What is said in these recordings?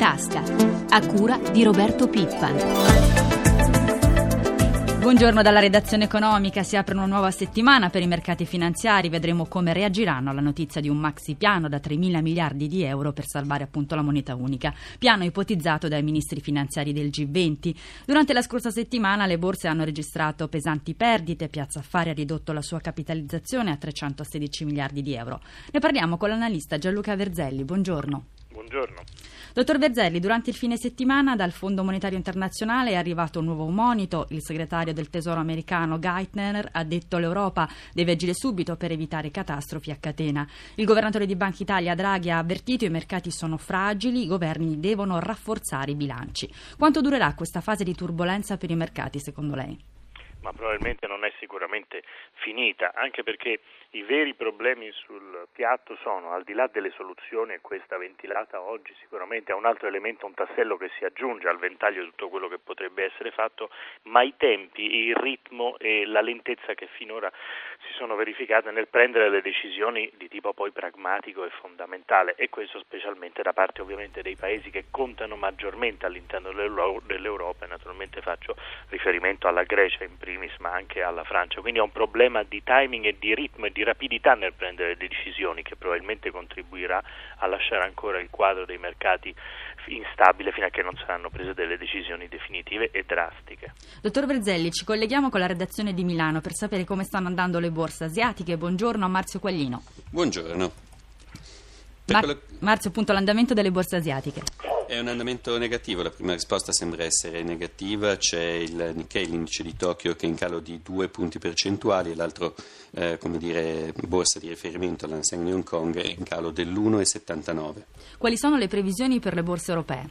tasca, a cura di Roberto Pippan. Buongiorno dalla redazione economica, si apre una nuova settimana per i mercati finanziari, vedremo come reagiranno alla notizia di un maxi piano da 3 mila miliardi di euro per salvare appunto la moneta unica, piano ipotizzato dai ministri finanziari del G20. Durante la scorsa settimana le borse hanno registrato pesanti perdite, Piazza Affari ha ridotto la sua capitalizzazione a 316 miliardi di euro. Ne parliamo con l'analista Gianluca Verzelli, buongiorno. Buongiorno. Dottor Verzelli, durante il fine settimana dal Fondo Monetario Internazionale è arrivato un nuovo monito. Il segretario del Tesoro americano Geithner ha detto l'Europa deve agire subito per evitare catastrofi a catena. Il governatore di Banca Italia Draghi ha avvertito i mercati sono fragili, i governi devono rafforzare i bilanci. Quanto durerà questa fase di turbolenza per i mercati secondo lei? Ma probabilmente non è sicuramente finita, anche perché i veri problemi sul piatto sono, al di là delle soluzioni, e questa ventilata oggi sicuramente è un altro elemento, un tassello che si aggiunge al ventaglio di tutto quello che potrebbe essere fatto, ma i tempi, il ritmo e la lentezza che finora si sono verificate nel prendere le decisioni di tipo poi pragmatico e fondamentale e questo specialmente da parte ovviamente dei paesi che contano maggiormente all'interno dell'Europa e naturalmente faccio riferimento alla Grecia in primis ma anche alla Francia, quindi è un problema di timing e di ritmo e di di rapidità nel prendere decisioni che probabilmente contribuirà a lasciare ancora il quadro dei mercati instabile fino a che non saranno prese delle decisioni definitive e drastiche. Dottor Verzelli, ci colleghiamo con la redazione di Milano per sapere come stanno andando le borse asiatiche. Buongiorno a Marzio Quaglino. Buongiorno. Mar- Marzio, appunto, l'andamento delle borse asiatiche. È un andamento negativo, la prima risposta sembra essere negativa, c'è il Nikkei, l'indice di Tokyo che è in calo di due punti percentuali e l'altro eh, come dire, borsa di riferimento, l'Hanseng di Hong Kong, è in calo dell'1,79. Quali sono le previsioni per le borse europee?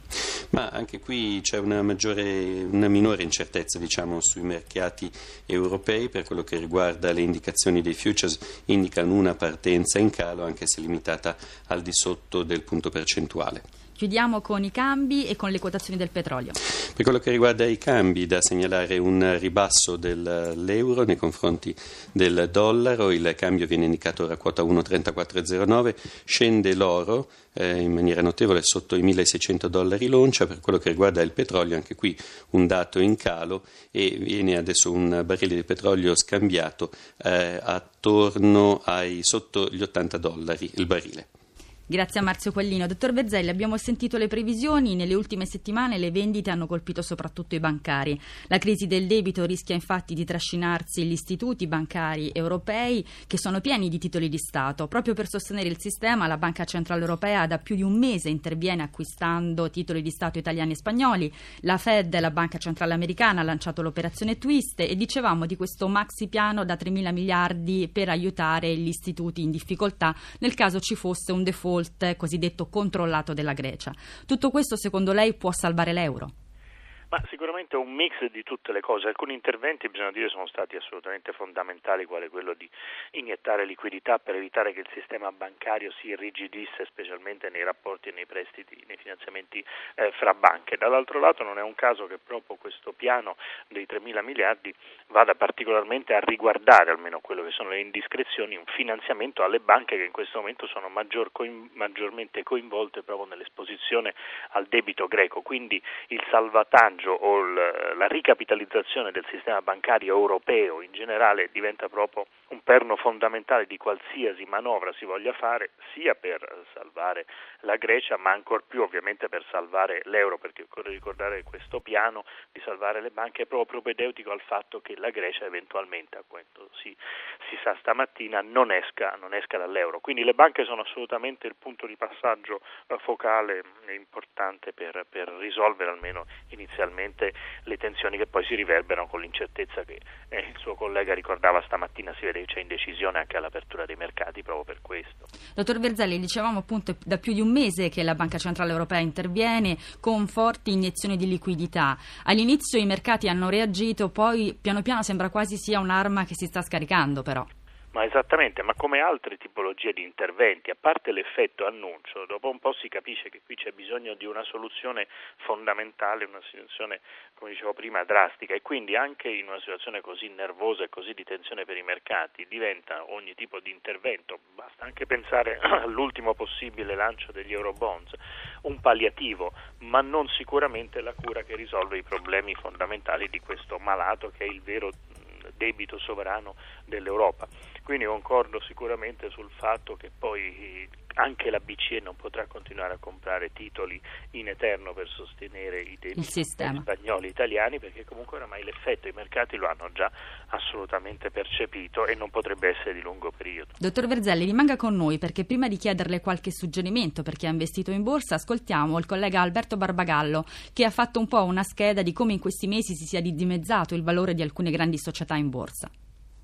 Ma anche qui c'è una, maggiore, una minore incertezza diciamo, sui mercati europei per quello che riguarda le indicazioni dei futures, indicano una partenza in calo anche se limitata al di sotto del punto percentuale. Chiudiamo con i cambi e con le quotazioni del petrolio. Per quello che riguarda i cambi, da segnalare un ribasso dell'euro nei confronti del dollaro, il cambio viene indicato ora a quota 1,3409, scende l'oro eh, in maniera notevole sotto i 1600 dollari l'oncia, per quello che riguarda il petrolio anche qui un dato in calo e viene adesso un barile di petrolio scambiato eh, attorno ai sotto gli 80 dollari il barile. Grazie a Marzio Quallino. Dottor Verzelli, abbiamo sentito le previsioni. Nelle ultime settimane le vendite hanno colpito soprattutto i bancari. La crisi del debito rischia infatti di trascinarsi gli istituti bancari europei che sono pieni di titoli di Stato. Proprio per sostenere il sistema, la Banca Centrale Europea da più di un mese interviene acquistando titoli di Stato italiani e spagnoli. La Fed, la Banca Centrale Americana, ha lanciato l'operazione Twist e dicevamo di questo maxi piano da 3 mila miliardi per aiutare gli istituti in difficoltà nel caso ci fosse un default default cosiddetto controllato della Grecia. Tutto questo secondo lei può salvare l'euro? Ma sicuramente un mix di tutte le cose. Alcuni interventi, bisogna dire, sono stati assolutamente fondamentali, quale quello di iniettare liquidità per evitare che il sistema bancario si irrigidisse, specialmente nei rapporti e nei prestiti, nei finanziamenti eh, fra banche. Dall'altro lato non è un caso che proprio questo piano dei 3 mila miliardi vada particolarmente a riguardare, almeno quello che sono le indiscrezioni, un finanziamento alle banche che in questo momento sono maggior coin- maggiormente coinvolte proprio nell'esposizione al debito greco. Quindi il salvataggio passaggio o la ricapitalizzazione del sistema bancario europeo in generale diventa proprio un perno fondamentale di qualsiasi manovra si voglia fare, sia per salvare la Grecia, ma ancor più ovviamente per salvare l'euro, perché occorre ricordare che questo piano di salvare le banche è proprio propedeutico al fatto che la Grecia eventualmente, a quanto si, si sa stamattina, non esca, non esca, dall'euro. Quindi le banche sono assolutamente il punto di passaggio focale e importante per, per risolvere almeno inizialmente inizialmente le tensioni che poi si riverberano con l'incertezza che eh, il suo collega ricordava stamattina, si vede che c'è indecisione anche all'apertura dei mercati proprio per questo. Dottor Verzelli, dicevamo appunto da più di un mese che la Banca Centrale Europea interviene con forti iniezioni di liquidità. All'inizio i mercati hanno reagito, poi piano piano sembra quasi sia un'arma che si sta scaricando però. Ma esattamente, ma come altre tipologie di interventi, a parte l'effetto annuncio, dopo un po' si capisce che qui c'è bisogno di una soluzione fondamentale, una soluzione, come dicevo prima, drastica e quindi anche in una situazione così nervosa e così di tensione per i mercati diventa ogni tipo di intervento, basta anche pensare all'ultimo possibile lancio degli Eurobonds, un palliativo, ma non sicuramente la cura che risolve i problemi fondamentali di questo malato che è il vero debito sovrano dell'Europa. Quindi concordo sicuramente sul fatto che poi anche la BCE non potrà continuare a comprare titoli in eterno per sostenere i debiti spagnoli e italiani perché comunque oramai l'effetto i mercati lo hanno già assolutamente percepito e non potrebbe essere di lungo periodo. Dottor Verzelli, rimanga con noi perché prima di chiederle qualche suggerimento per chi ha investito in borsa ascoltiamo il collega Alberto Barbagallo che ha fatto un po' una scheda di come in questi mesi si sia dimezzato il valore di alcune grandi società in borsa.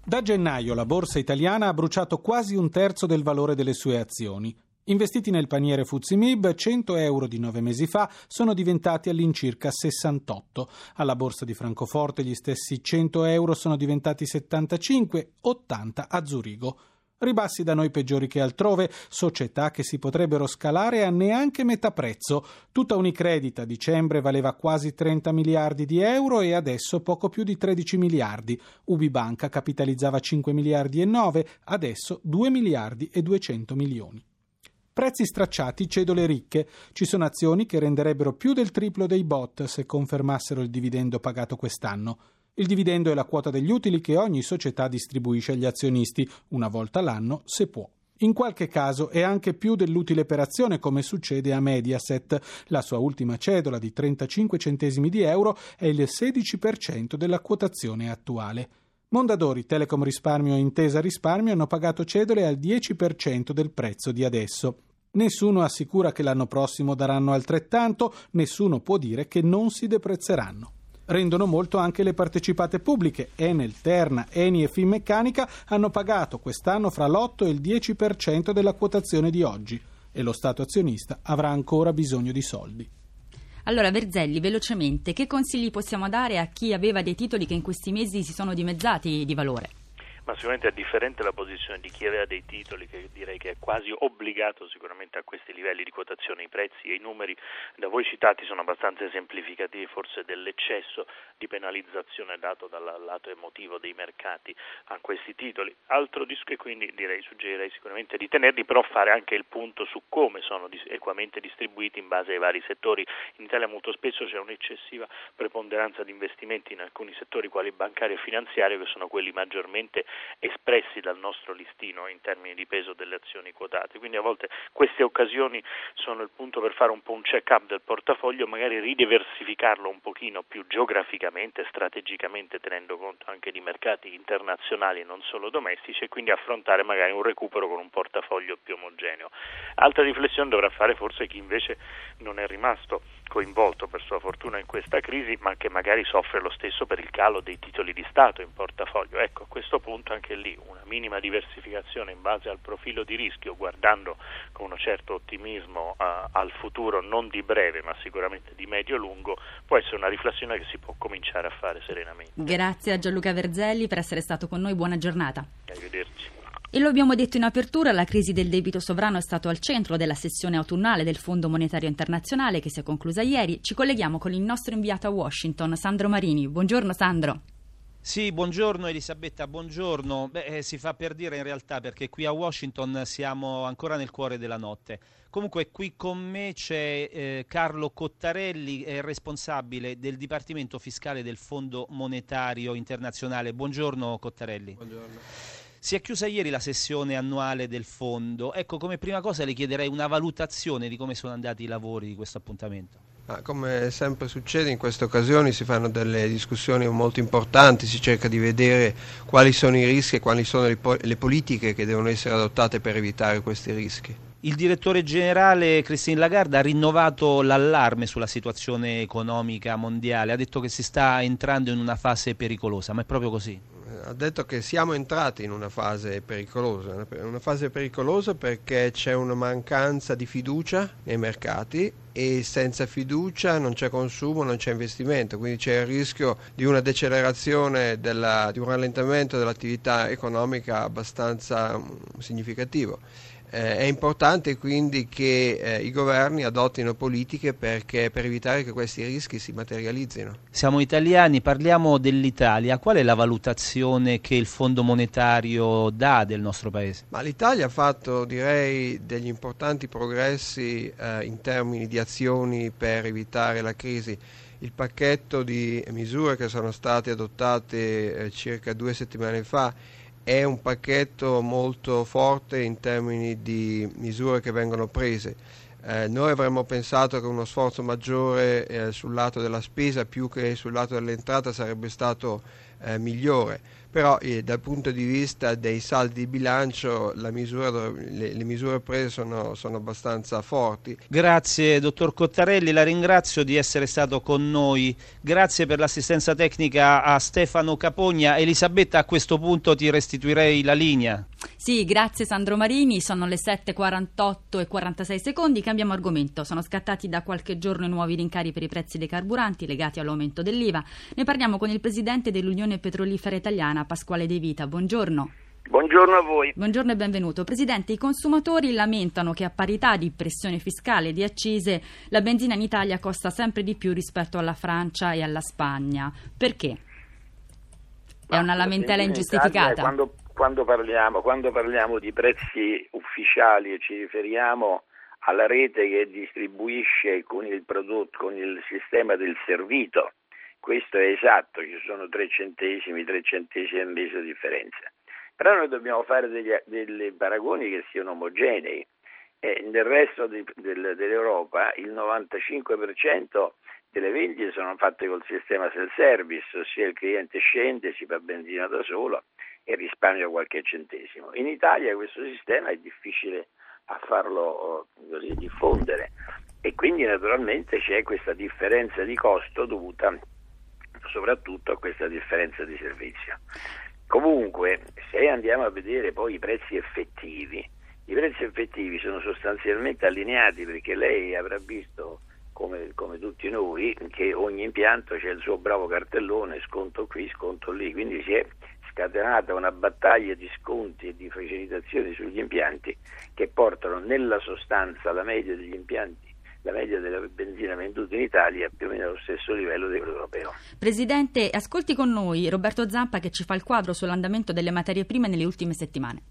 Da gennaio la borsa italiana ha bruciato quasi un terzo del valore delle sue azioni. Investiti nel paniere Fuzimib, 100 euro di nove mesi fa sono diventati all'incirca 68. Alla borsa di Francoforte gli stessi 100 euro sono diventati 75, 80 a Zurigo. Ribassi da noi peggiori che altrove, società che si potrebbero scalare a neanche metà prezzo. Tutta Unicredit a dicembre valeva quasi 30 miliardi di euro e adesso poco più di 13 miliardi. Ubibanca capitalizzava 5 miliardi e 9, adesso 2 miliardi e 200 milioni. Prezzi stracciati, cedole ricche. Ci sono azioni che renderebbero più del triplo dei bot se confermassero il dividendo pagato quest'anno. Il dividendo è la quota degli utili che ogni società distribuisce agli azionisti una volta l'anno, se può. In qualche caso è anche più dell'utile per azione, come succede a Mediaset. La sua ultima cedola di 35 centesimi di euro è il 16% della quotazione attuale. Mondadori, Telecom Risparmio e Intesa Risparmio hanno pagato cedole al 10% del prezzo di adesso. Nessuno assicura che l'anno prossimo daranno altrettanto, nessuno può dire che non si deprezzeranno rendono molto anche le partecipate pubbliche. Enel, Terna, Eni e Finmeccanica hanno pagato quest'anno fra l'8 e il 10% della quotazione di oggi e lo Stato azionista avrà ancora bisogno di soldi. Allora, Verzelli, velocemente, che consigli possiamo dare a chi aveva dei titoli che in questi mesi si sono dimezzati di valore? Ma sicuramente è differente la posizione di chi aveva dei titoli che direi che è quasi obbligato sicuramente a questi livelli di quotazione. I prezzi e i numeri da voi citati sono abbastanza esemplificativi forse dell'eccesso di penalizzazione dato dal lato emotivo dei mercati a questi titoli. Altro disco e quindi direi, suggerirei sicuramente di tenerli, però fare anche il punto su come sono equamente distribuiti in base ai vari settori. In Italia molto spesso c'è un'eccessiva preponderanza di investimenti in alcuni settori quali bancario e finanziario che sono quelli maggiormente espressi dal nostro listino in termini di peso delle azioni quotate. Quindi a volte queste occasioni sono il punto per fare un po' un check-up del portafoglio, magari ridiversificarlo un pochino più geograficamente, strategicamente, tenendo conto anche di mercati internazionali e non solo domestici e quindi affrontare magari un recupero con un portafoglio più omogeneo. Altra riflessione dovrà fare forse chi invece non è rimasto coinvolto per sua fortuna in questa crisi, ma che magari soffre lo stesso per il calo dei titoli di Stato in portafoglio. Ecco, a questo punto anche lì una minima diversificazione in base al profilo di rischio, guardando con un certo ottimismo uh, al futuro non di breve, ma sicuramente di medio-lungo, può essere una riflessione che si può cominciare a fare serenamente. Grazie a Gianluca Verzelli per essere stato con noi, buona giornata. Arrivederci. E lo abbiamo detto in apertura, la crisi del debito sovrano è stato al centro della sessione autunnale del Fondo Monetario Internazionale che si è conclusa ieri. Ci colleghiamo con il nostro inviato a Washington, Sandro Marini. Buongiorno Sandro. Sì, buongiorno Elisabetta, buongiorno. Beh, eh, si fa per dire in realtà perché qui a Washington siamo ancora nel cuore della notte. Comunque qui con me c'è eh, Carlo Cottarelli, è responsabile del Dipartimento Fiscale del Fondo Monetario Internazionale. Buongiorno Cottarelli. Buongiorno. Si è chiusa ieri la sessione annuale del fondo. Ecco, come prima cosa le chiederei una valutazione di come sono andati i lavori di questo appuntamento. Ah, come sempre succede in queste occasioni si fanno delle discussioni molto importanti, si cerca di vedere quali sono i rischi e quali sono le, po- le politiche che devono essere adottate per evitare questi rischi. Il direttore generale Christine Lagarde ha rinnovato l'allarme sulla situazione economica mondiale, ha detto che si sta entrando in una fase pericolosa, ma è proprio così? Ha detto che siamo entrati in una fase pericolosa, una fase pericolosa perché c'è una mancanza di fiducia nei mercati e senza fiducia non c'è consumo, non c'è investimento, quindi c'è il rischio di una decelerazione, della, di un rallentamento dell'attività economica abbastanza mm, significativo. Eh, è importante quindi che eh, i governi adottino politiche perché, per evitare che questi rischi si materializzino. Siamo italiani, parliamo dell'Italia. Qual è la valutazione che il Fondo Monetario dà del nostro Paese? Ma L'Italia ha fatto direi degli importanti progressi eh, in termini di azioni per evitare la crisi. Il pacchetto di misure che sono state adottate eh, circa due settimane fa è un pacchetto molto forte in termini di misure che vengono prese. Eh, noi avremmo pensato che uno sforzo maggiore eh, sul lato della spesa più che sul lato dell'entrata sarebbe stato eh, migliore però eh, dal punto di vista dei saldi di bilancio misura, le, le, misure prese sono, sono, abbastanza forti. Grazie dottor Cottarelli, la ringrazio di essere stato con noi, grazie per l'assistenza tecnica a Stefano Capogna. Elisabetta a questo punto ti restituirei la linea. Sì, grazie Sandro Marini, sono le 7.48 e 46 secondi, cambiamo argomento. Sono scattati da qualche giorno i nuovi rincari per i prezzi dei carburanti legati all'aumento dell'IVA. Ne parliamo con il presidente dell'Unione Petrolifera Italiana, Pasquale De Vita. Buongiorno. Buongiorno a voi. Buongiorno e benvenuto. Presidente, i consumatori lamentano che a parità di pressione fiscale e di accise la benzina in Italia costa sempre di più rispetto alla Francia e alla Spagna. Perché? È una lamentela ingiustificata? Quando quando parliamo, quando parliamo di prezzi ufficiali e ci riferiamo alla rete che distribuisce con il prodotto, con il sistema del servito, questo è esatto, ci sono 3 centesimi, 3 centesimi al mese di differenza. Però noi dobbiamo fare degli, dei paragoni che siano omogenei. E nel resto di, del, dell'Europa il 95% delle vendite sono fatte col sistema self-service, ossia il cliente scende, si fa benzina da solo e risparmia qualche centesimo. In Italia questo sistema è difficile a farlo così, diffondere e quindi naturalmente c'è questa differenza di costo dovuta soprattutto a questa differenza di servizio. Comunque, se andiamo a vedere poi i prezzi effettivi, i prezzi effettivi sono sostanzialmente allineati perché lei avrà visto, come, come tutti noi, che ogni impianto c'è il suo bravo cartellone, sconto qui, sconto lì, quindi si è scatenata una battaglia di sconti e di facilitazioni sugli impianti che portano nella sostanza la media degli impianti la media della benzina venduta in Italia è più o meno allo stesso livello di quello europeo. Presidente, ascolti con noi Roberto Zampa che ci fa il quadro sull'andamento delle materie prime nelle ultime settimane.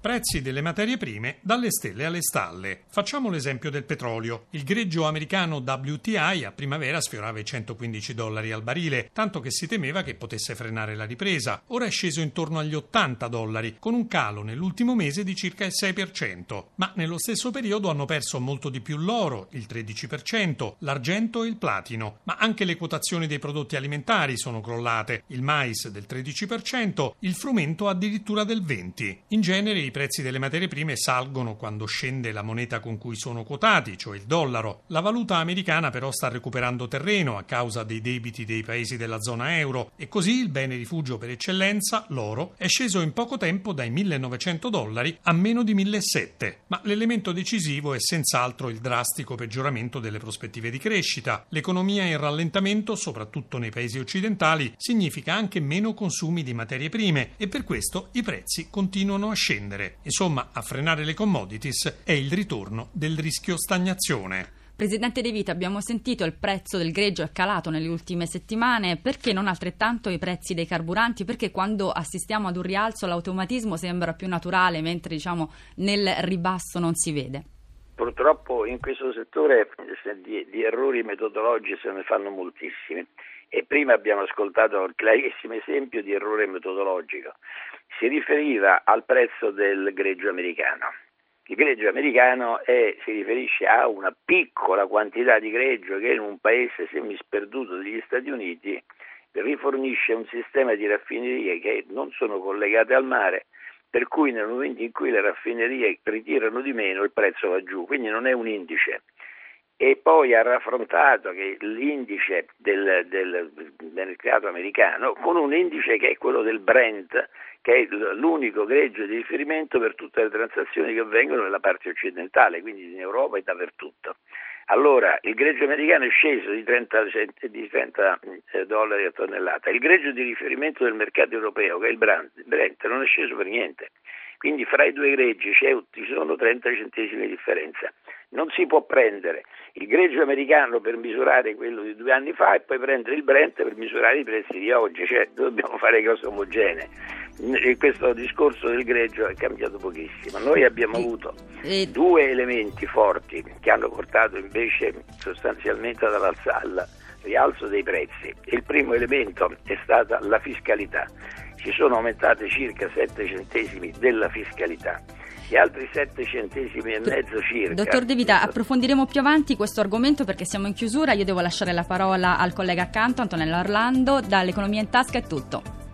Prezzi delle materie prime dalle stelle alle stalle. Facciamo l'esempio del petrolio. Il greggio americano WTI a primavera sfiorava i 115 dollari al barile, tanto che si temeva che potesse frenare la ripresa. Ora è sceso intorno agli 80 dollari, con un calo nell'ultimo mese di circa il 6%. Ma nello stesso periodo hanno perso molto di più l'oro, il 13%, l'argento e il platino. Ma anche le quotazioni dei prodotti alimentari sono crollate. Il mais del 13%, il frumento addirittura del 20%. In genere i prezzi delle materie prime salgono quando scende la moneta con cui sono quotati, cioè il dollaro. La valuta americana però sta recuperando terreno a causa dei debiti dei paesi della zona euro e così il bene rifugio per eccellenza, l'oro, è sceso in poco tempo dai 1900 dollari a meno di 1700. Ma l'elemento decisivo è senz'altro il drastico peggioramento delle prospettive di crescita. L'economia in rallentamento, soprattutto nei paesi occidentali, significa anche meno consumi di materie prime e per questo i prezzi continuano a scendere crescere. Insomma, a frenare le commodities è il ritorno del rischio stagnazione. Presidente De Vita, abbiamo sentito il prezzo del greggio è calato nelle ultime settimane, perché non altrettanto i prezzi dei carburanti? Perché quando assistiamo ad un rialzo l'automatismo sembra più naturale, mentre diciamo, nel ribasso non si vede? Purtroppo in questo settore di, di errori metodologici se ne fanno moltissimi e prima abbiamo ascoltato il chiarissimo esempio di errore metodologico si riferiva al prezzo del greggio americano. Il greggio americano è, si riferisce a una piccola quantità di greggio che in un paese semisperduto degli Stati Uniti rifornisce un sistema di raffinerie che non sono collegate al mare, per cui nel momento in cui le raffinerie ritirano di meno il prezzo va giù, quindi non è un indice. E poi ha raffrontato l'indice del, del, del mercato americano con un indice che è quello del Brent, che è l'unico greggio di riferimento per tutte le transazioni che avvengono nella parte occidentale, quindi in Europa e dappertutto. Allora, il greggio americano è sceso di 30, di 30 eh, dollari a tonnellata, il greggio di riferimento del mercato europeo, che è il Brent, non è sceso per niente. Quindi fra i due greggi ci sono 30 centesimi di differenza. Non si può prendere il greggio americano per misurare quello di due anni fa e poi prendere il Brent per misurare i prezzi di oggi, cioè dobbiamo fare cose omogenee. E questo discorso del greggio è cambiato pochissimo. Noi abbiamo avuto due elementi forti che hanno portato invece sostanzialmente ad rialzo dei prezzi. Il primo elemento è stata la fiscalità ci sono aumentate circa 7 centesimi della fiscalità e altri 7 centesimi e mezzo circa. Dottor De Vita, approfondiremo più avanti questo argomento perché siamo in chiusura. Io devo lasciare la parola al collega accanto, Antonello Orlando. Dall'Economia in Tasca è tutto.